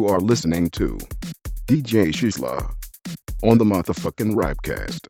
You are listening to DJ Shizla on the motherfucking Ripecast.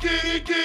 get it, get it.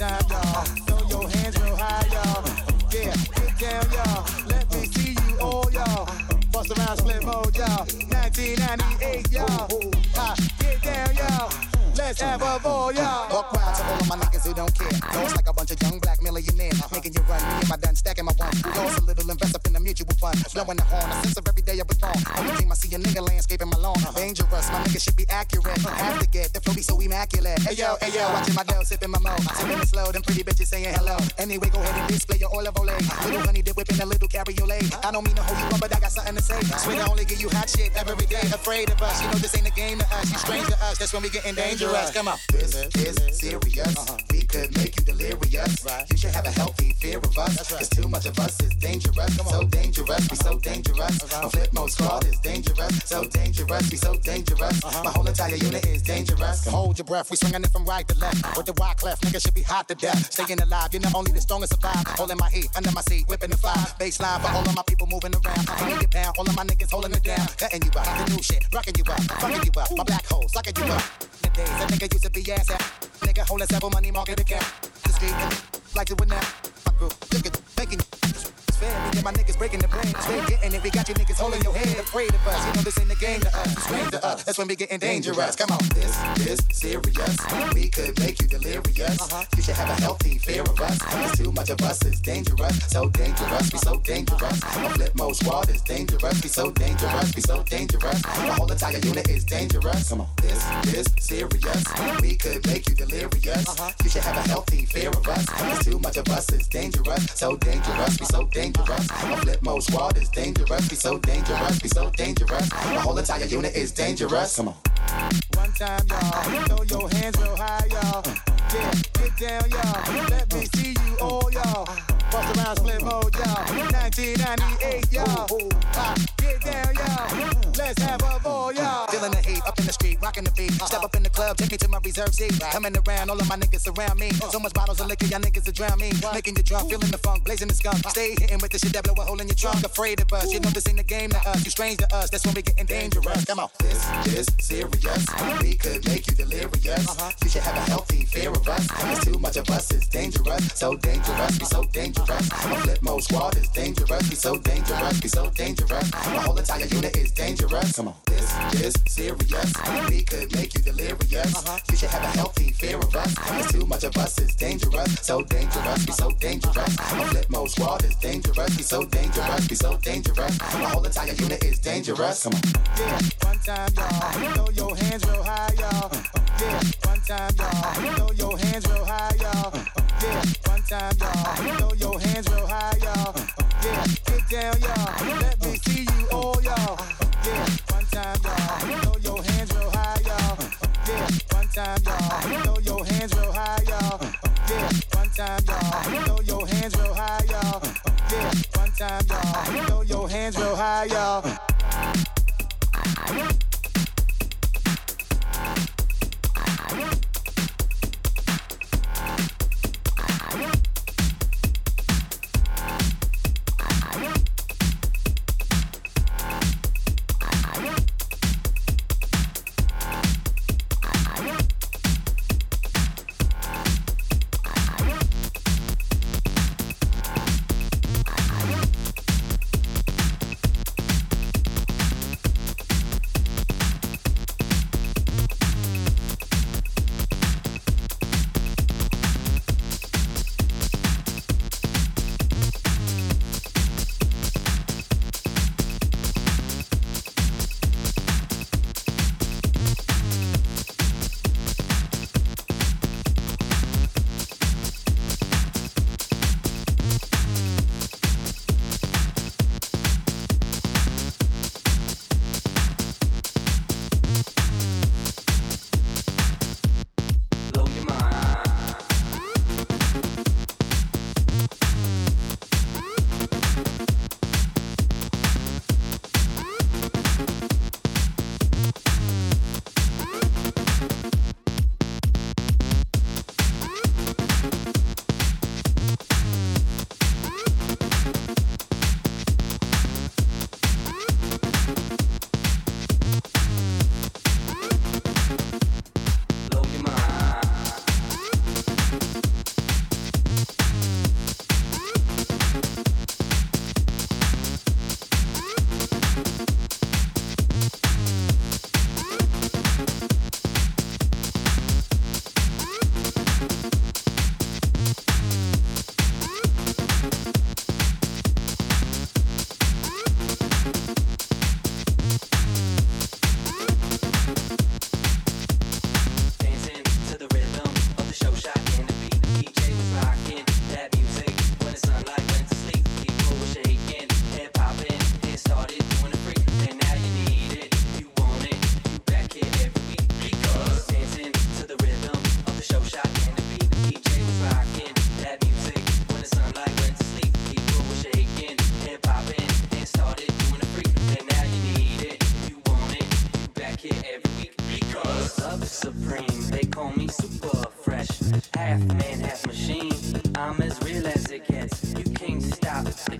time, y'all. Throw your hands real high, y'all. Yeah, get down, y'all. Let me see you all, y'all. Bust around, Flipmode, y'all. 1998, y'all. Get down, y'all. Let's have a ball, y'all. All of my knockers who don't care. Goes like a bunch of young black millionaires. Making you run, me and my done, stacking my one. Goes a little invest up in the mutual fund. Blowing the horn, a sense of every day I belong. Every time I see a nigga landscaping my lawn. Dangerous, my nigga should be accurate. Have to get the flow be so immaculate. Hey yo, hey yo, watching my girl sipping my mo. Sipping it slow, them pretty bitches saying hello. Anyway, go ahead and display your olive ole. Little honey dip whipping a little cabriolet. I don't mean to hold you up, but I got something to say. Swear I only give you hot shit every day. Afraid of us, you know this ain't a game to us. You strange to us, that's when we getting dangerous. Come on. This is serious serious. Uh-huh. We could make you delirious. Right. You should have a healthy fear of us. That's right. Cause too much of us is dangerous. So dangerous, we so dangerous. Uh-huh. My Flipmode Squad is dangerous. So dangerous, we so dangerous. Uh-huh. My whole entire unit is dangerous. Hold your breath, we swinging it from right to left. Uh-huh. With the wide cleft, niggas should be hot to death. Uh-huh. Staying alive, you're not only the strongest survive. Uh-huh. Holding my heat under my seat, whipping the fly. Baseline for all of my people moving around. Holding it down, all of my niggas holding it down. Cutting you up, the new shit, rocking you up, fucking you up. My black holes, sucking you up. The days a nigga used to be ass. Nigga holding several money market account. The street, like to win now. Crew, look at making it's fair. Me and my niggas breaking the brain. Straight getting it. We got you niggas holding your head. Afraid of us. You know this ain't the game to us. It's to us. That's when we getting dangerous. Come on. This is serious. We could make you delirious. Uh-huh. You should have a healthy fear of us. Too much of us is dangerous. So dangerous. We so dangerous. My Flipmode Squad is dangerous. We so dangerous. We so dangerous. My whole entire unit is dangerous. Come on. This is serious. We could make you delirious. Uh-huh. You should have a healthy fear of us. Too much of us is dangerous. So dangerous. We so dangerous. My Flipmode Squad is dangerous. We so dangerous. We so dangerous. My whole entire unit is dangerous. Come on. One time, y'all. Throw your hands real high, y'all. Yeah, get down, y'all. Let me see you all, y'all. Bust around Flipmode, y'all. 1998, y'all. Get down, y'all. Let's have a ball, y'all. Feeling the heat up in the street, rocking the beat. Step up in the club, take me to my reserve seat. Coming around, all of my niggas around me. So much bottles of liquor, y'all niggas will drown me. Making you drunk, feeling the funk, blazing the skunk. Stay hitting with the shit that blow a hole in your trunk. Afraid of us, you know this ain't the game to us. You strange to us, that's when we getting dangerous. Come on, this is serious. We could make you delirious. Uh-huh. You should have a healthy fear of us. Cause too much of us is dangerous. So dangerous, we so dangerous. My Flipmode Squad is dangerous. We so dangerous, we so dangerous. My whole entire unit is dangerous. Come on, this is serious. We could make you delirious. You should have a healthy fear of us. Cause too much of us is dangerous. So dangerous, Be so dangerous. My Flipmode Squad is dangerous. Be so dangerous, Be so dangerous. My whole entire unit is dangerous. Come on. Yeah, one time, y'all. Throw your hands real high, y'all. Yeah, one time, y'all. Throw your hands real high, y'all. Yeah, one time, y'all. Throw your hands real high, y'all. Yeah, get down, y'all. Let me see you all, y'all. Yeah, one time, y'all. Throw your hands real high, y'all. Yeah, one time, y'all. Throw your hands real high, y'all. Yeah, one time, y'all. Throw your hands real high, y'all. Yeah, one time, y'all. Throw your hands real high, y'all.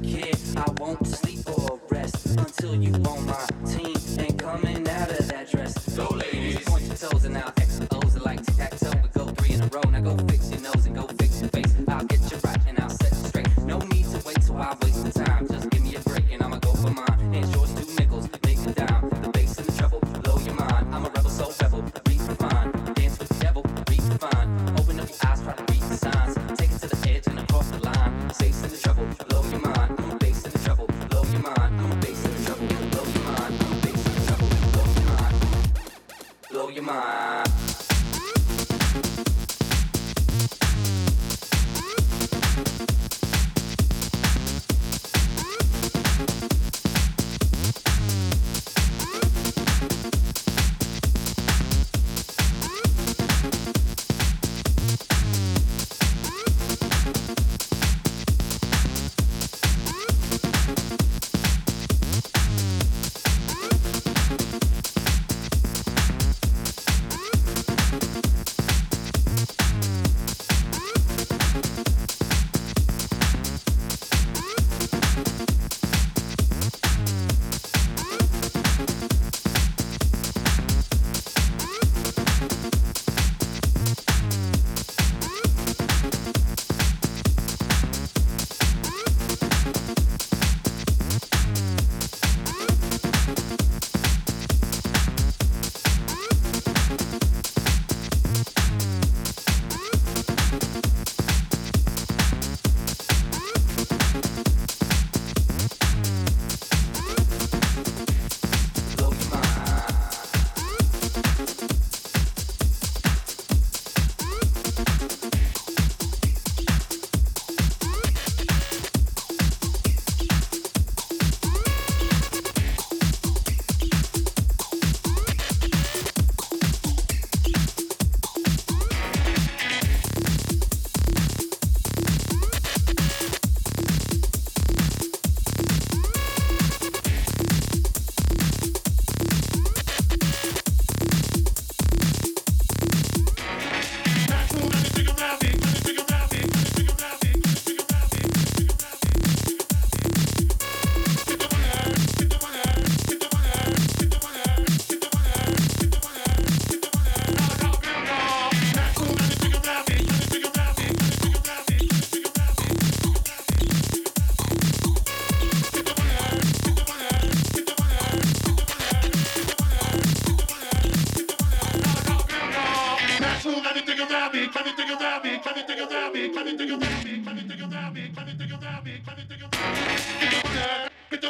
I won't sleep or rest until you own my team.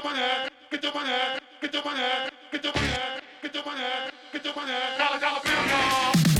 Get your money, get your money, get your money, get your money, get your money, get your money, dollar dollar bill, y'all.